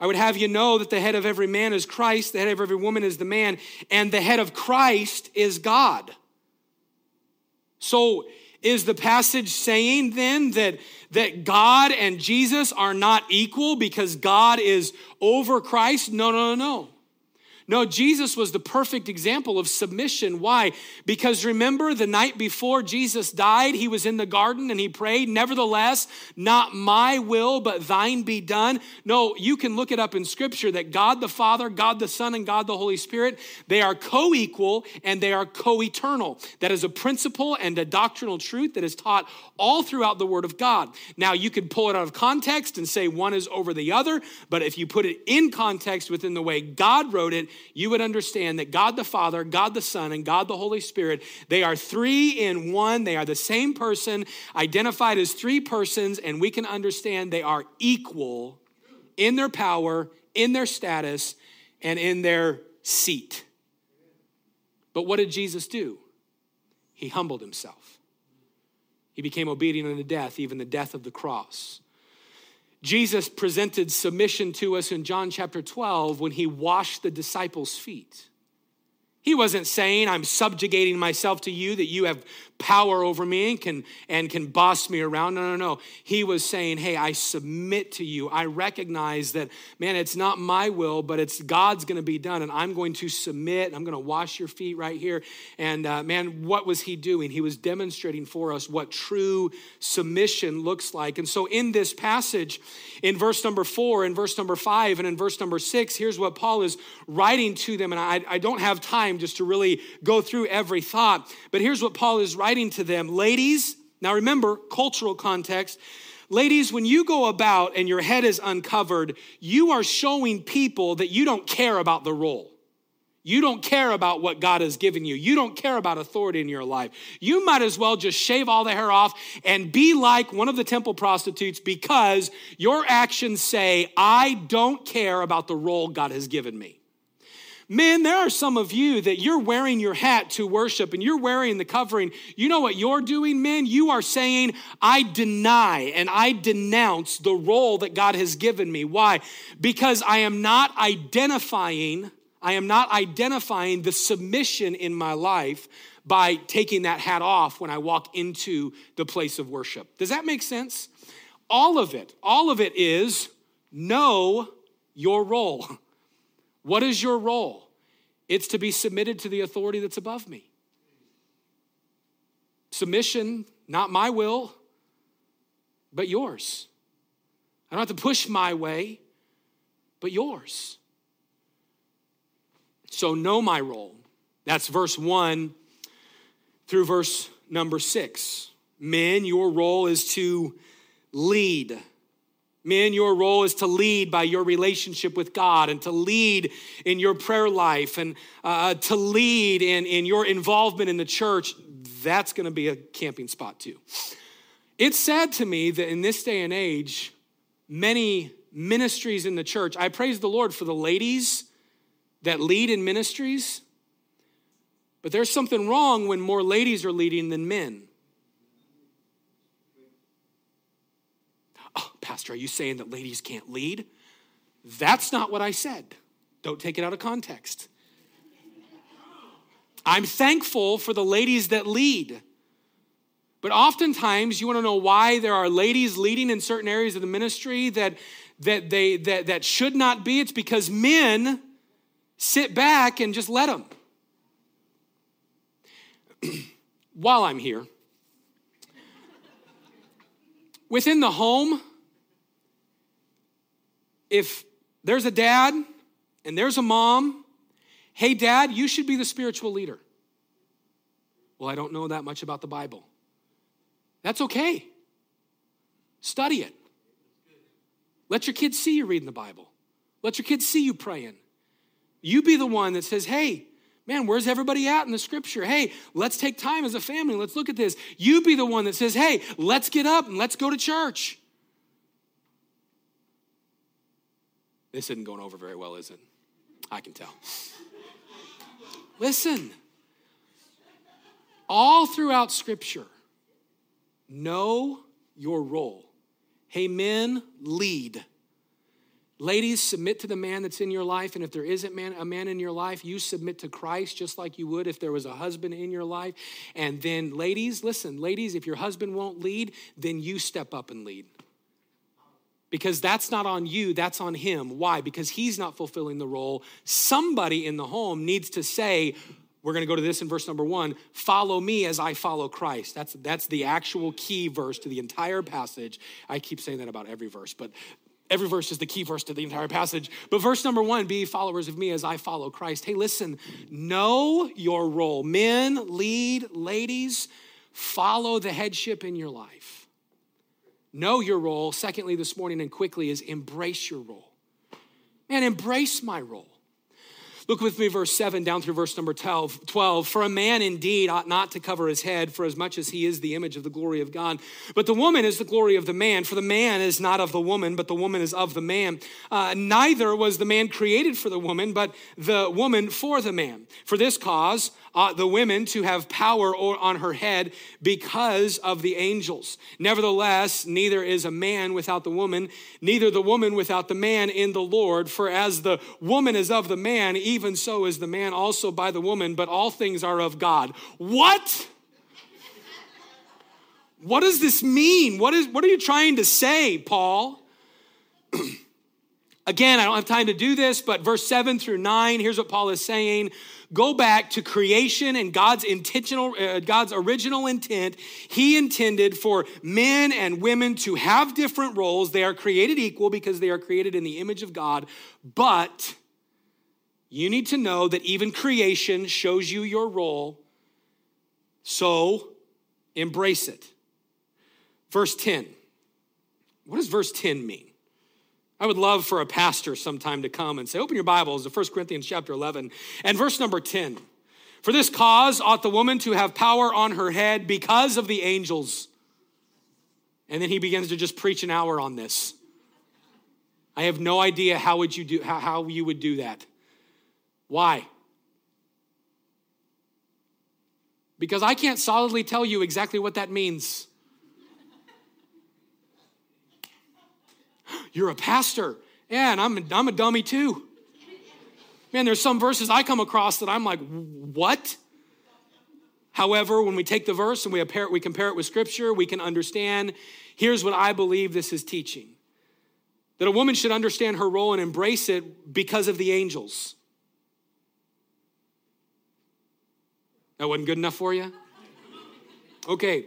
I would have you know that the head of every man is Christ, the head of every woman is the man, and the head of Christ is God. So is the passage saying then that, that God and Jesus are not equal because God is over Christ? No, no, no, no. No, Jesus was the perfect example of submission. Why? Because remember the night before Jesus died, he was in the garden and he prayed, Nevertheless, not my will, but thine be done. No, you can look it up in scripture that God the Father, God the Son, and God the Holy Spirit, they are co equal and they are co eternal. That is a principle and a doctrinal truth that is taught all throughout the Word of God. Now, you could pull it out of context and say one is over the other, but if you put it in context within the way God wrote it, you would understand that God the Father, God the Son, and God the Holy Spirit, they are three in one. They are the same person, identified as three persons, and we can understand they are equal in their power, in their status, and in their seat. But what did Jesus do? He humbled himself. He became obedient unto death, even the death of the cross. Jesus presented submission to us in John chapter 12 when he washed the disciples' feet. He wasn't saying, I'm subjugating myself to you, that you have power over me and can, and can boss me around. No, no, no. He was saying, Hey, I submit to you. I recognize that, man, it's not my will, but it's God's going to be done. And I'm going to submit. I'm going to wash your feet right here. And uh, man, what was he doing? He was demonstrating for us what true submission looks like. And so in this passage, in verse number four, in verse number five, and in verse number six, here's what Paul is writing to them. And I, I don't have time just to really go through every thought, but here's what Paul is writing writing to them, ladies, now remember, cultural context. Ladies, when you go about and your head is uncovered, you are showing people that you don't care about the role. You don't care about what God has given you. You don't care about authority in your life. You might as well just shave all the hair off and be like one of the temple prostitutes because your actions say, I don't care about the role God has given me. Men, there are some of you that you're wearing your hat to worship and you're wearing the covering. You know what you're doing, men? You are saying, I deny and I denounce the role that God has given me. Why? Because I am not identifying, I am not identifying the submission in my life by taking that hat off when I walk into the place of worship. Does that make sense? All of it, all of it is know your role. What is your role? It's to be submitted to the authority that's above me. Submission, not my will, but yours. I don't have to push my way, but yours. So know my role. That's verse one through verse number six. Men, your role is to lead. Men, your role is to lead by your relationship with God and to lead in your prayer life and uh, to lead in, in your involvement in the church. That's going to be a camping spot too. It's sad to me that in this day and age, many ministries in the church, I praise the Lord for the ladies that lead in ministries, but there's something wrong when more ladies are leading than men. Oh, Pastor, are you saying that ladies can't lead? That's not what I said. Don't take it out of context. I'm thankful for the ladies that lead. But oftentimes, you want to know why there are ladies leading in certain areas of the ministry that, that, they, that, that should not be. It's because men sit back and just let them. While I'm here, Within the home, if there's a dad and there's a mom, hey, dad, you should be the spiritual leader. Well, I don't know that much about the Bible. That's okay. Study it. Let your kids see you reading the Bible. Let your kids see you praying. You be the one that says, hey, Man, where's everybody at in the scripture? Hey, let's take time as a family. Let's look at this. You be the one that says, hey, let's get up and let's go to church. This isn't going over very well, is it? I can tell. Listen, all throughout scripture, know your role. Hey, men, lead. Ladies, submit to the man that's in your life. And if there isn't man, a man in your life, you submit to Christ just like you would if there was a husband in your life. And then, ladies, listen, ladies, if your husband won't lead, then you step up and lead. Because that's not on you, that's on him. Why? Because he's not fulfilling the role. Somebody in the home needs to say, we're going to go to this in verse number one follow me as i follow christ that's that's the actual key verse to the entire passage i keep saying that about every verse but Every verse is the key verse to the entire passage. But verse number one be followers of me as I follow Christ. Hey, listen, know your role. Men, lead, ladies, follow the headship in your life. Know your role. Secondly, this morning and quickly, is embrace your role. Man, embrace my role. Look with me, verse 7 down through verse number 12. 12. For a man indeed ought not to cover his head, for as much as he is the image of the glory of God. But the woman is the glory of the man, for the man is not of the woman, but the woman is of the man. Uh, neither was the man created for the woman, but the woman for the man. For this cause, uh, the women to have power on her head because of the angels. Nevertheless, neither is a man without the woman, neither the woman without the man in the Lord. For as the woman is of the man, so is the man also by the woman, but all things are of God. What? What does this mean? What, is, what are you trying to say, Paul? Again, I don't have time to do this, but verse 7 through 9, here's what Paul is saying go back to creation and God's intentional, uh, God's original intent. He intended for men and women to have different roles. They are created equal because they are created in the image of God. But you need to know that even creation shows you your role. So embrace it. Verse 10. What does verse 10 mean? I would love for a pastor sometime to come and say, open your Bibles to 1 Corinthians chapter 11 and verse number 10. For this cause ought the woman to have power on her head because of the angels. And then he begins to just preach an hour on this. I have no idea how would you do how, how you would do that. Why? Because I can't solidly tell you exactly what that means. You're a pastor. And I'm, I'm a dummy too. Man, there's some verses I come across that I'm like, what? However, when we take the verse and we we compare it with scripture, we can understand here's what I believe this is teaching that a woman should understand her role and embrace it because of the angels. That wasn't good enough for you? Okay.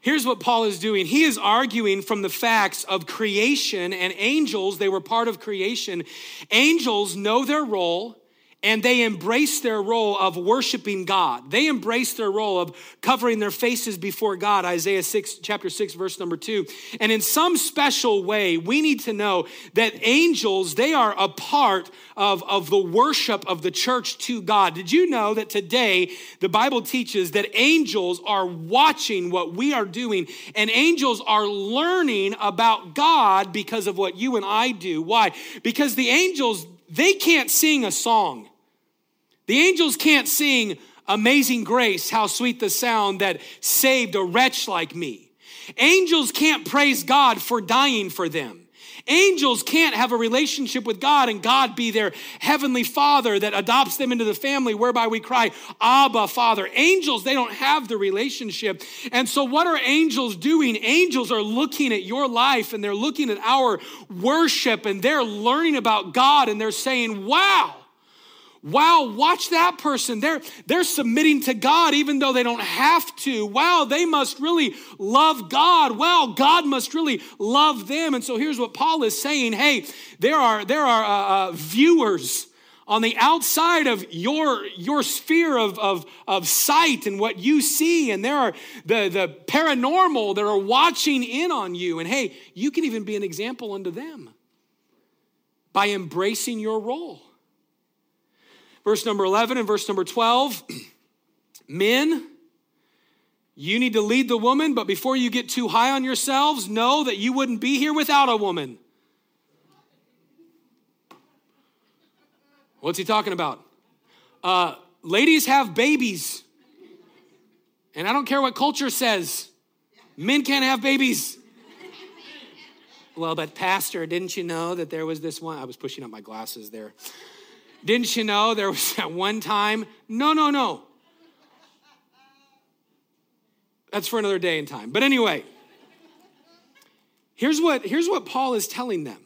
Here's what Paul is doing. He is arguing from the facts of creation and angels, they were part of creation. Angels know their role and they embrace their role of worshiping God. They embrace their role of covering their faces before God, Isaiah 6, chapter 6, verse number 2. And in some special way, we need to know that angels, they are a part of, of the worship of the church to God. Did you know that today the Bible teaches that angels are watching what we are doing and angels are learning about God because of what you and I do? Why? Because the angels, they can't sing a song. The angels can't sing Amazing Grace, how sweet the sound that saved a wretch like me. Angels can't praise God for dying for them. Angels can't have a relationship with God and God be their heavenly father that adopts them into the family, whereby we cry, Abba, Father. Angels, they don't have the relationship. And so, what are angels doing? Angels are looking at your life and they're looking at our worship and they're learning about God and they're saying, Wow Wow, watch that person. They're, they're submitting to God even though they don't have to. Wow, they must really love God. Wow, God must really love them. And so here's what Paul is saying Hey, there are, there are uh, uh, viewers on the outside of your, your sphere of, of, of sight and what you see. And there are the, the paranormal that are watching in on you. And hey, you can even be an example unto them by embracing your role. Verse number 11 and verse number 12 Men, you need to lead the woman, but before you get too high on yourselves, know that you wouldn't be here without a woman. What's he talking about? Uh, ladies have babies. And I don't care what culture says, men can't have babies. well, but, Pastor, didn't you know that there was this one? I was pushing up my glasses there. Didn't you know there was that one time? No, no, no. That's for another day and time. But anyway, here's what, here's what Paul is telling them.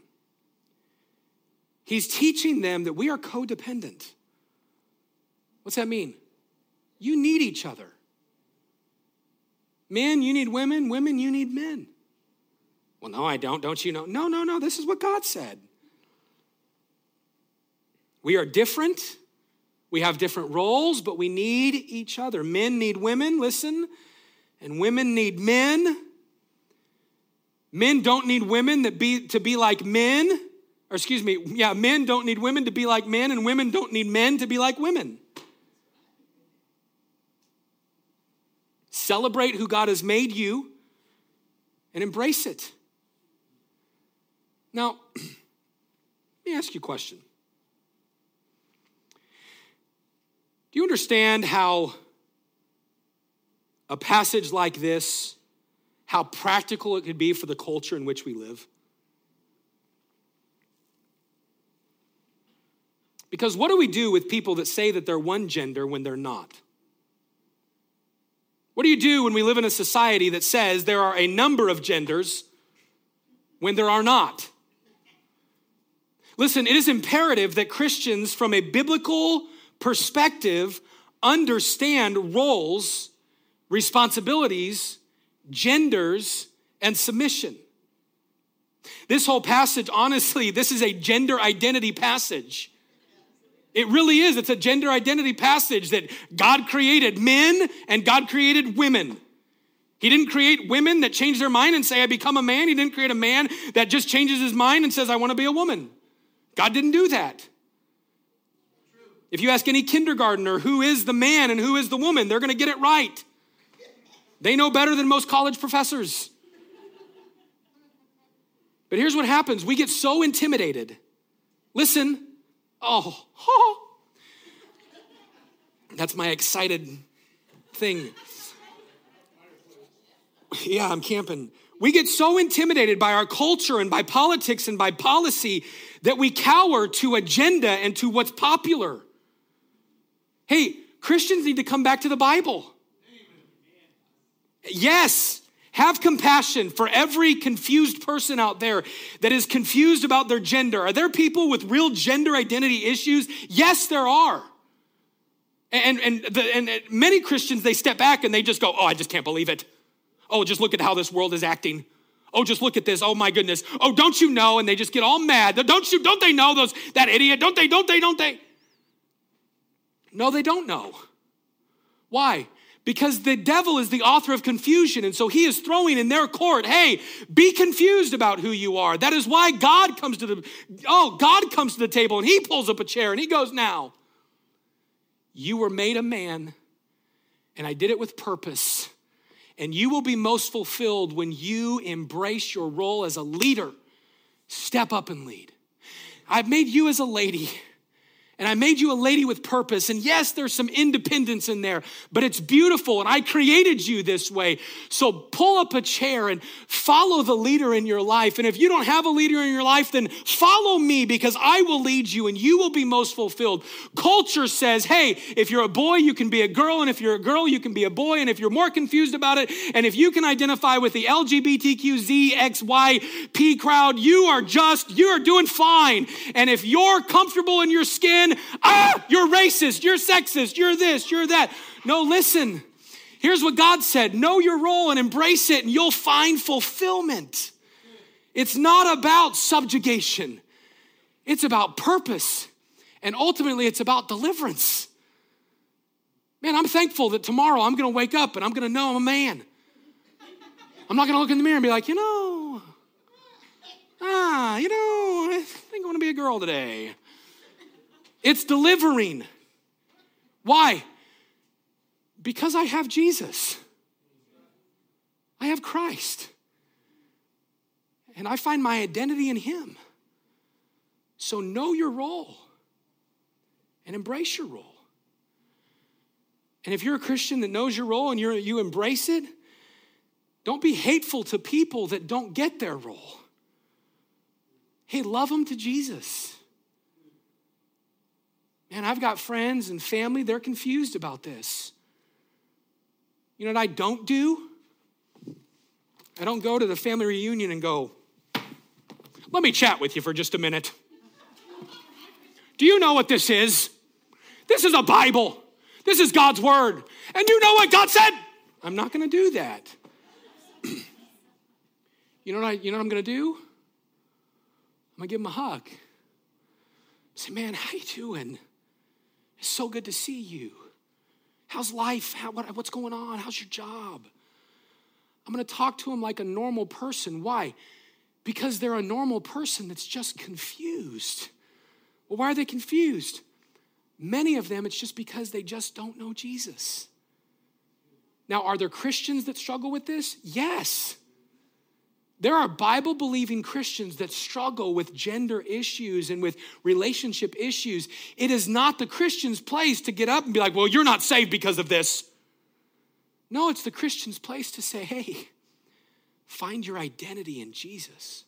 He's teaching them that we are codependent. What's that mean? You need each other. Men, you need women. Women, you need men. Well, no, I don't. Don't you know? No, no, no. This is what God said. We are different. We have different roles, but we need each other. Men need women, listen, and women need men. Men don't need women that be, to be like men. Or excuse me, yeah, men don't need women to be like men, and women don't need men to be like women. Celebrate who God has made you and embrace it. Now, let me ask you a question. Do you understand how a passage like this, how practical it could be for the culture in which we live? Because what do we do with people that say that they're one gender when they're not? What do you do when we live in a society that says there are a number of genders when there are not? Listen, it is imperative that Christians, from a biblical perspective understand roles, responsibilities, genders, and submission. This whole passage, honestly, this is a gender identity passage. It really is. It's a gender identity passage that God created men and God created women. He didn't create women that change their mind and say, I become a man. He didn't create a man that just changes his mind and says, I want to be a woman. God didn't do that. If you ask any kindergartner who is the man and who is the woman, they're going to get it right. They know better than most college professors. But here's what happens we get so intimidated. Listen, oh, that's my excited thing. Yeah, I'm camping. We get so intimidated by our culture and by politics and by policy that we cower to agenda and to what's popular. Hey, Christians need to come back to the Bible. Yes, have compassion for every confused person out there that is confused about their gender. Are there people with real gender identity issues? Yes, there are. And, and, the, and many Christians, they step back and they just go, Oh, I just can't believe it. Oh, just look at how this world is acting. Oh, just look at this. Oh my goodness. Oh, don't you know? And they just get all mad. Don't you, don't they know those, that idiot? Don't they, don't they, don't they? No, they don't know. Why? Because the devil is the author of confusion. And so he is throwing in their court, hey, be confused about who you are. That is why God comes to the, oh, God comes to the table and he pulls up a chair and he goes, now, you were made a man and I did it with purpose. And you will be most fulfilled when you embrace your role as a leader. Step up and lead. I've made you as a lady and I made you a lady with purpose. And yes, there's some independence in there, but it's beautiful. And I created you this way. So pull up a chair and follow the leader in your life. And if you don't have a leader in your life, then follow me because I will lead you and you will be most fulfilled. Culture says, hey, if you're a boy, you can be a girl. And if you're a girl, you can be a boy. And if you're more confused about it, and if you can identify with the LGBTQZXYP crowd, you are just, you are doing fine. And if you're comfortable in your skin, ah, you're racist, you're sexist, you're this, you're that. No, listen. Here's what God said know your role and embrace it, and you'll find fulfillment. It's not about subjugation, it's about purpose. And ultimately, it's about deliverance. Man, I'm thankful that tomorrow I'm gonna wake up and I'm gonna know I'm a man. I'm not gonna look in the mirror and be like, you know, ah, you know, I think I wanna be a girl today. It's delivering. Why? Because I have Jesus. I have Christ. And I find my identity in Him. So know your role and embrace your role. And if you're a Christian that knows your role and you you embrace it, don't be hateful to people that don't get their role. Hey, love them to Jesus. Man, I've got friends and family, they're confused about this. You know what I don't do? I don't go to the family reunion and go, let me chat with you for just a minute. Do you know what this is? This is a Bible. This is God's word. And you know what God said? I'm not going to do that. you know what I, you know what I'm going to do? I'm going to give him a hug. Say, man, how you doing? It's so good to see you. How's life? How, what, what's going on? How's your job? I'm going to talk to them like a normal person. Why? Because they're a normal person that's just confused. Well, why are they confused? Many of them, it's just because they just don't know Jesus. Now, are there Christians that struggle with this? Yes. There are Bible believing Christians that struggle with gender issues and with relationship issues. It is not the Christian's place to get up and be like, well, you're not saved because of this. No, it's the Christian's place to say, hey, find your identity in Jesus.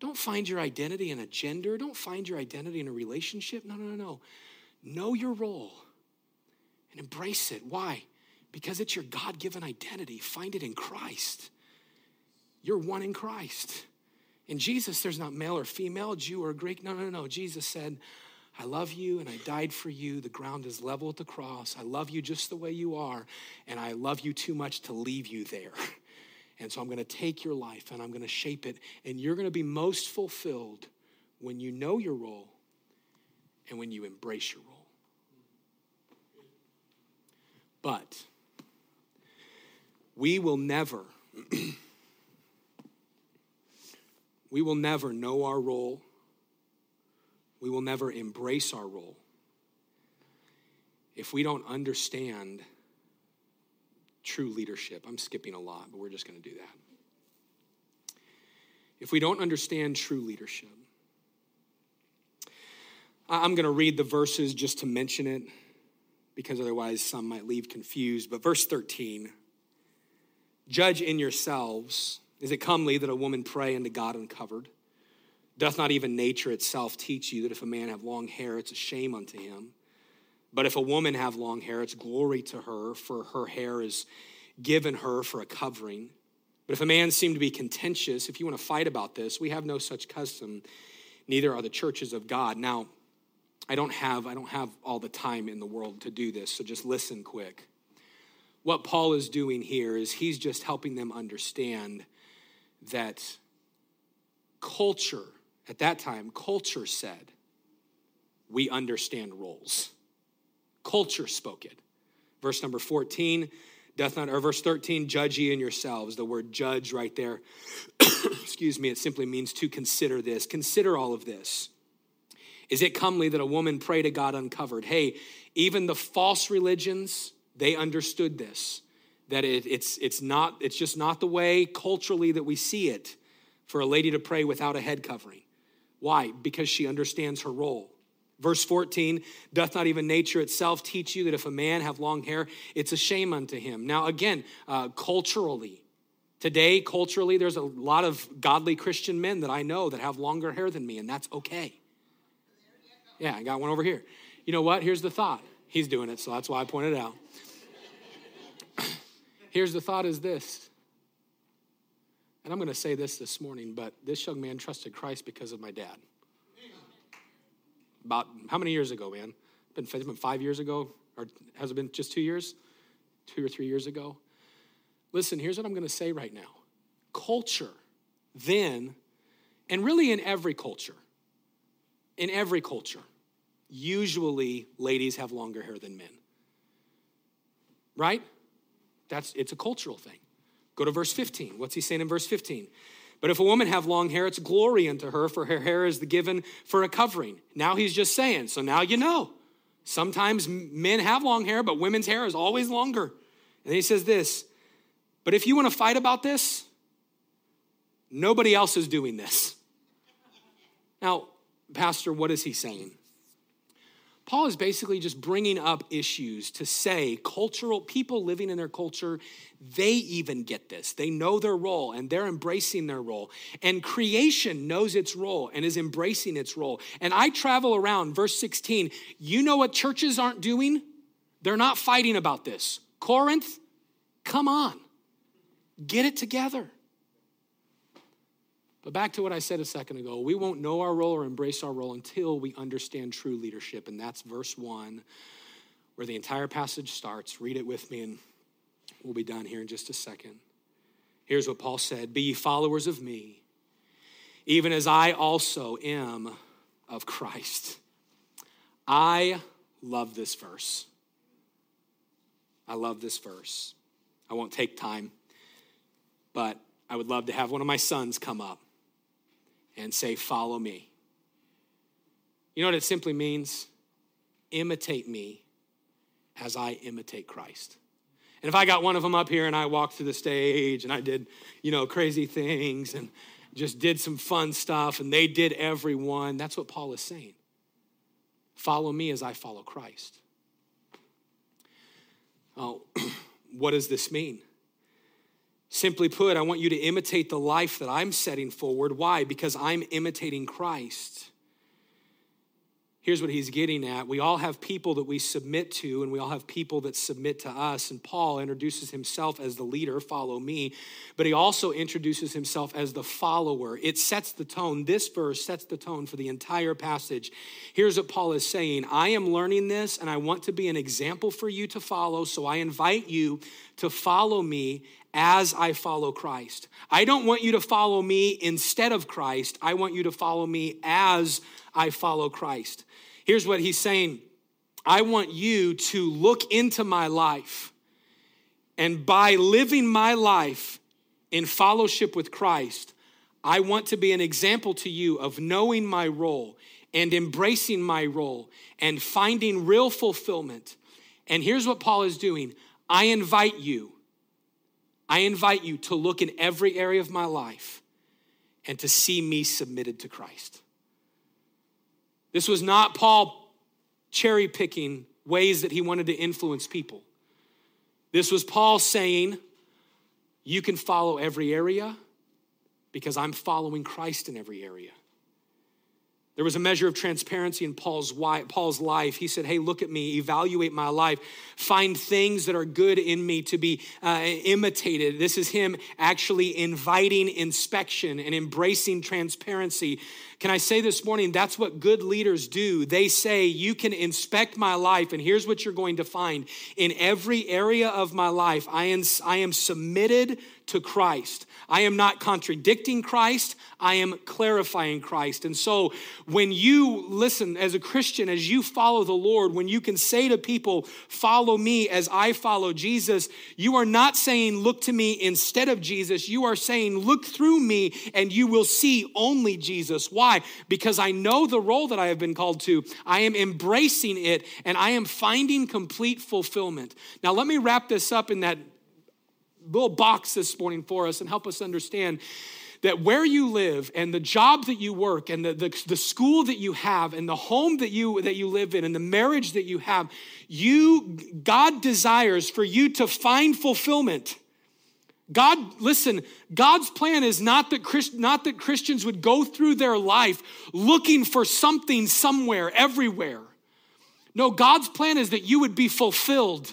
Don't find your identity in a gender. Don't find your identity in a relationship. No, no, no, no. Know your role and embrace it. Why? Because it's your God given identity. Find it in Christ. You're one in Christ. In Jesus, there's not male or female, Jew or Greek. No, no, no. Jesus said, I love you and I died for you. The ground is level at the cross. I love you just the way you are, and I love you too much to leave you there. And so I'm going to take your life and I'm going to shape it, and you're going to be most fulfilled when you know your role and when you embrace your role. But we will never, we will never know our role. We will never embrace our role if we don't understand true leadership. I'm skipping a lot, but we're just going to do that. If we don't understand true leadership, I'm going to read the verses just to mention it because otherwise some might leave confused. But verse 13 Judge in yourselves, is it comely that a woman pray unto God uncovered? Doth not even nature itself teach you that if a man have long hair, it's a shame unto him? But if a woman have long hair, it's glory to her, for her hair is given her for a covering. But if a man seem to be contentious, if you want to fight about this, we have no such custom, neither are the churches of God. Now, I don't have I don't have all the time in the world to do this, so just listen quick. What Paul is doing here is he's just helping them understand that culture at that time culture said we understand roles. Culture spoke it. Verse number 14, doth not or verse 13, judge ye in yourselves. The word judge right there. excuse me, it simply means to consider this. Consider all of this. Is it comely that a woman pray to God uncovered? Hey, even the false religions, they understood this. That it, it's, it's, not, it's just not the way culturally that we see it for a lady to pray without a head covering. Why? Because she understands her role. Verse 14, doth not even nature itself teach you that if a man have long hair, it's a shame unto him? Now, again, uh, culturally, today, culturally, there's a lot of godly Christian men that I know that have longer hair than me, and that's okay. Yeah, I got one over here. You know what? Here's the thought. He's doing it, so that's why I pointed out. Here's the thought is this. And I'm going to say this this morning, but this young man trusted Christ because of my dad. About how many years ago, man? Been, five years ago? Or has it been just two years? Two or three years ago? Listen, here's what I'm going to say right now. Culture, then, and really in every culture, in every culture, usually ladies have longer hair than men. Right? That's it's a cultural thing. Go to verse 15. What's he saying in verse 15? But if a woman have long hair, it's glory unto her, for her hair is the given for a covering. Now he's just saying, so now you know. Sometimes men have long hair, but women's hair is always longer. And he says this, but if you want to fight about this, nobody else is doing this. Now, Pastor, what is he saying? Paul is basically just bringing up issues to say cultural people living in their culture, they even get this. They know their role and they're embracing their role. And creation knows its role and is embracing its role. And I travel around, verse 16, you know what churches aren't doing? They're not fighting about this. Corinth, come on, get it together. But back to what I said a second ago, we won't know our role or embrace our role until we understand true leadership. And that's verse one, where the entire passage starts. Read it with me, and we'll be done here in just a second. Here's what Paul said Be ye followers of me, even as I also am of Christ. I love this verse. I love this verse. I won't take time, but I would love to have one of my sons come up and say, Follow me. You know what it simply means? Imitate me as I imitate Christ. And if I got one of them up here and I walked through the stage and I did, you know, crazy things and just did some fun stuff and they did every one, that's what Paul is saying. Follow me as I follow Christ. Oh, what does this mean? Simply put, I want you to imitate the life that I'm setting forward. Why? Because I'm imitating Christ. Here's what he's getting at. We all have people that we submit to, and we all have people that submit to us. And Paul introduces himself as the leader, follow me, but he also introduces himself as the follower. It sets the tone. This verse sets the tone for the entire passage. Here's what Paul is saying I am learning this, and I want to be an example for you to follow. So I invite you to follow me as I follow Christ. I don't want you to follow me instead of Christ. I want you to follow me as I follow Christ. Here's what he's saying I want you to look into my life And by living my life in fellowship with Christ, I want to be an example to you of knowing my role and embracing my role and finding real fulfillment. And here's what Paul is doing I invite you, I invite you to look in every area of my life and to see me submitted to Christ. This was not Paul cherry picking ways that he wanted to influence people. This was Paul saying, You can follow every area because I'm following Christ in every area. There was a measure of transparency in Paul's, Paul's life. He said, Hey, look at me, evaluate my life, find things that are good in me to be uh, imitated. This is him actually inviting inspection and embracing transparency. Can I say this morning, that's what good leaders do? They say, You can inspect my life, and here's what you're going to find. In every area of my life, I am, I am submitted to Christ. I am not contradicting Christ, I am clarifying Christ. And so, when you listen as a Christian, as you follow the Lord, when you can say to people, Follow me as I follow Jesus, you are not saying, Look to me instead of Jesus. You are saying, Look through me and you will see only Jesus. Why? Because I know the role that I have been called to. I am embracing it and I am finding complete fulfillment. Now, let me wrap this up in that little box this morning for us and help us understand that where you live and the job that you work and the, the, the, school that you have and the home that you that you live in and the marriage that you have you god desires for you to find fulfillment god listen god's plan is not that Christ, not that christians would go through their life looking for something somewhere everywhere. No god's plan is that you would be fulfilled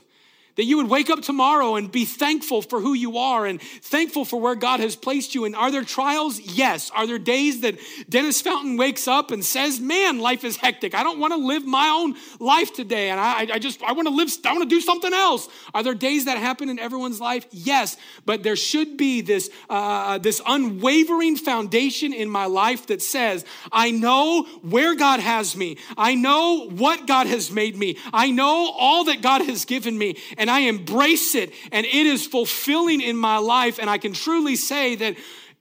that you would wake up tomorrow and be thankful for who you are and thankful for where God has placed you. And are there trials? Yes. Are there days that Dennis Fountain wakes up and says, Man, life is hectic. I don't want to live my own life today. And I, I just, I want to live, I want to do something else. Are there days that happen in everyone's life? Yes. But there should be this, uh, this unwavering foundation in my life that says, I know where God has me. I know what God has made me. I know all that God has given me. And and I embrace it, and it is fulfilling in my life. And I can truly say that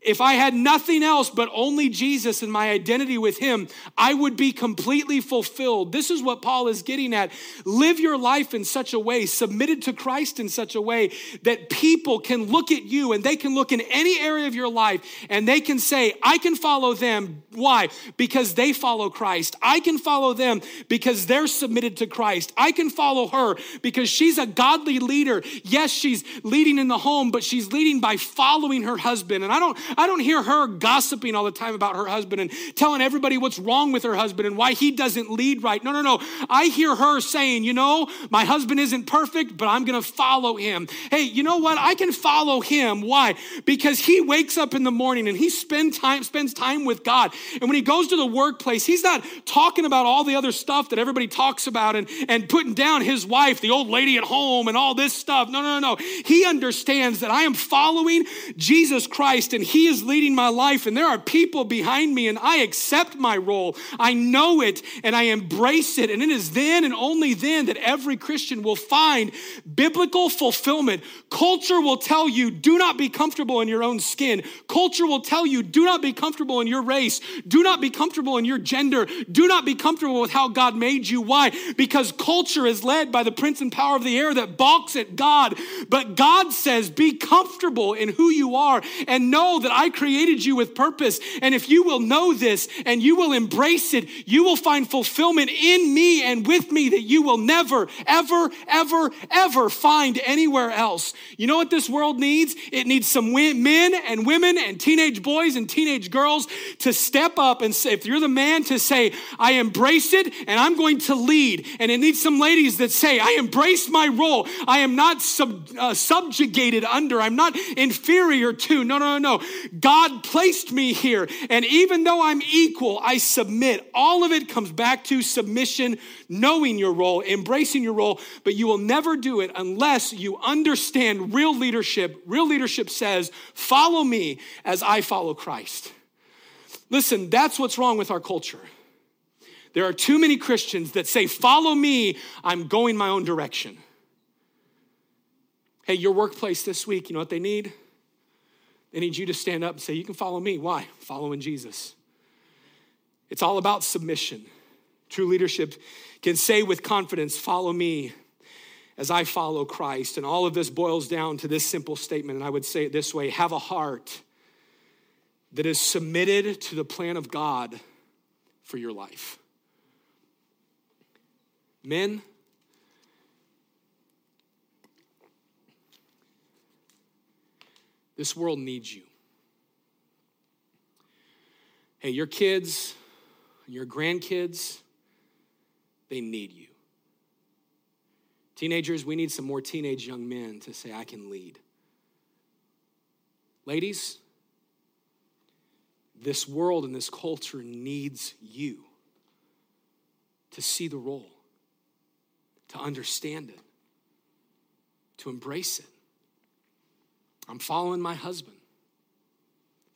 if I had nothing else but only Jesus and my identity with Him, I would be completely fulfilled. This is what Paul is getting at. Live your life in such a way, submitted to Christ in such a way that people can look at you and they can look in any area of your life and they can say, I can follow them. Why? Because they follow Christ. I can follow them because they're submitted to Christ. I can follow her because she's a godly leader. Yes, she's leading in the home, but she's leading by following her husband. And I don't I don't hear her gossiping all the time about her husband and telling everybody what's wrong with her husband and why he doesn't lead right. No, no, no. I hear her saying, you know, my husband isn't perfect, but I'm going to follow him. Hey, you know what? I can follow him. Why? Because he wakes up in the morning and he spend time, spends time with God. And when he goes to the workplace, he's not talking about all the other stuff that everybody talks about and, and putting down his wife, the old lady at home, and all this stuff. No, no, no, no. He understands that I am following Jesus Christ and he he is leading my life, and there are people behind me, and I accept my role. I know it, and I embrace it. And it is then and only then that every Christian will find biblical fulfillment. Culture will tell you, do not be comfortable in your own skin. Culture will tell you, do not be comfortable in your race. Do not be comfortable in your gender. Do not be comfortable with how God made you. Why? Because culture is led by the prince and power of the air that balks at God. But God says, be comfortable in who you are and know that that I created you with purpose. And if you will know this and you will embrace it, you will find fulfillment in me and with me that you will never, ever, ever, ever find anywhere else. You know what this world needs? It needs some men and women and teenage boys and teenage girls to step up and say, if you're the man, to say, I embrace it and I'm going to lead. And it needs some ladies that say, I embrace my role. I am not sub, uh, subjugated under, I'm not inferior to. No, no, no, no. God placed me here. And even though I'm equal, I submit. All of it comes back to submission, knowing your role, embracing your role. But you will never do it unless you understand real leadership. Real leadership says, Follow me as I follow Christ. Listen, that's what's wrong with our culture. There are too many Christians that say, Follow me, I'm going my own direction. Hey, your workplace this week, you know what they need? They need you to stand up and say, You can follow me. Why? Following Jesus. It's all about submission. True leadership can say with confidence, Follow me as I follow Christ. And all of this boils down to this simple statement, and I would say it this way have a heart that is submitted to the plan of God for your life. Men, this world needs you. Hey, your kids, your grandkids, they need you. Teenagers, we need some more teenage young men to say, I can lead. Ladies, this world and this culture needs you to see the role, to understand it, to embrace it. I'm following my husband.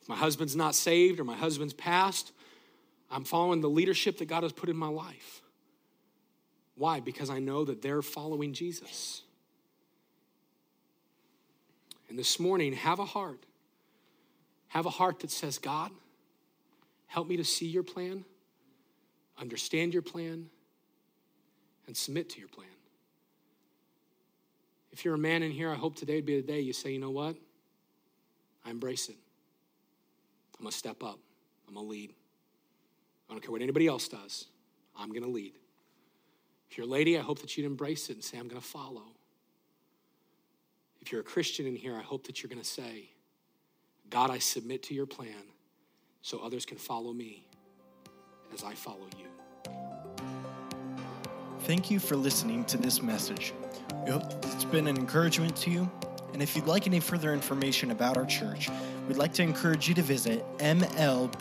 If my husband's not saved or my husband's passed, I'm following the leadership that God has put in my life. Why? Because I know that they're following Jesus. And this morning, have a heart. Have a heart that says, God, help me to see your plan, understand your plan, and submit to your plan. If you're a man in here, I hope today would be the day you say, you know what? I embrace it. I'm going to step up. I'm going to lead. I don't care what anybody else does. I'm going to lead. If you're a lady, I hope that you'd embrace it and say, I'm going to follow. If you're a Christian in here, I hope that you're going to say, God, I submit to your plan so others can follow me as I follow you. Thank you for listening to this message. We hope it's been an encouragement to you. And if you'd like any further information about our church, we'd like to encourage you to visit mlbc.church.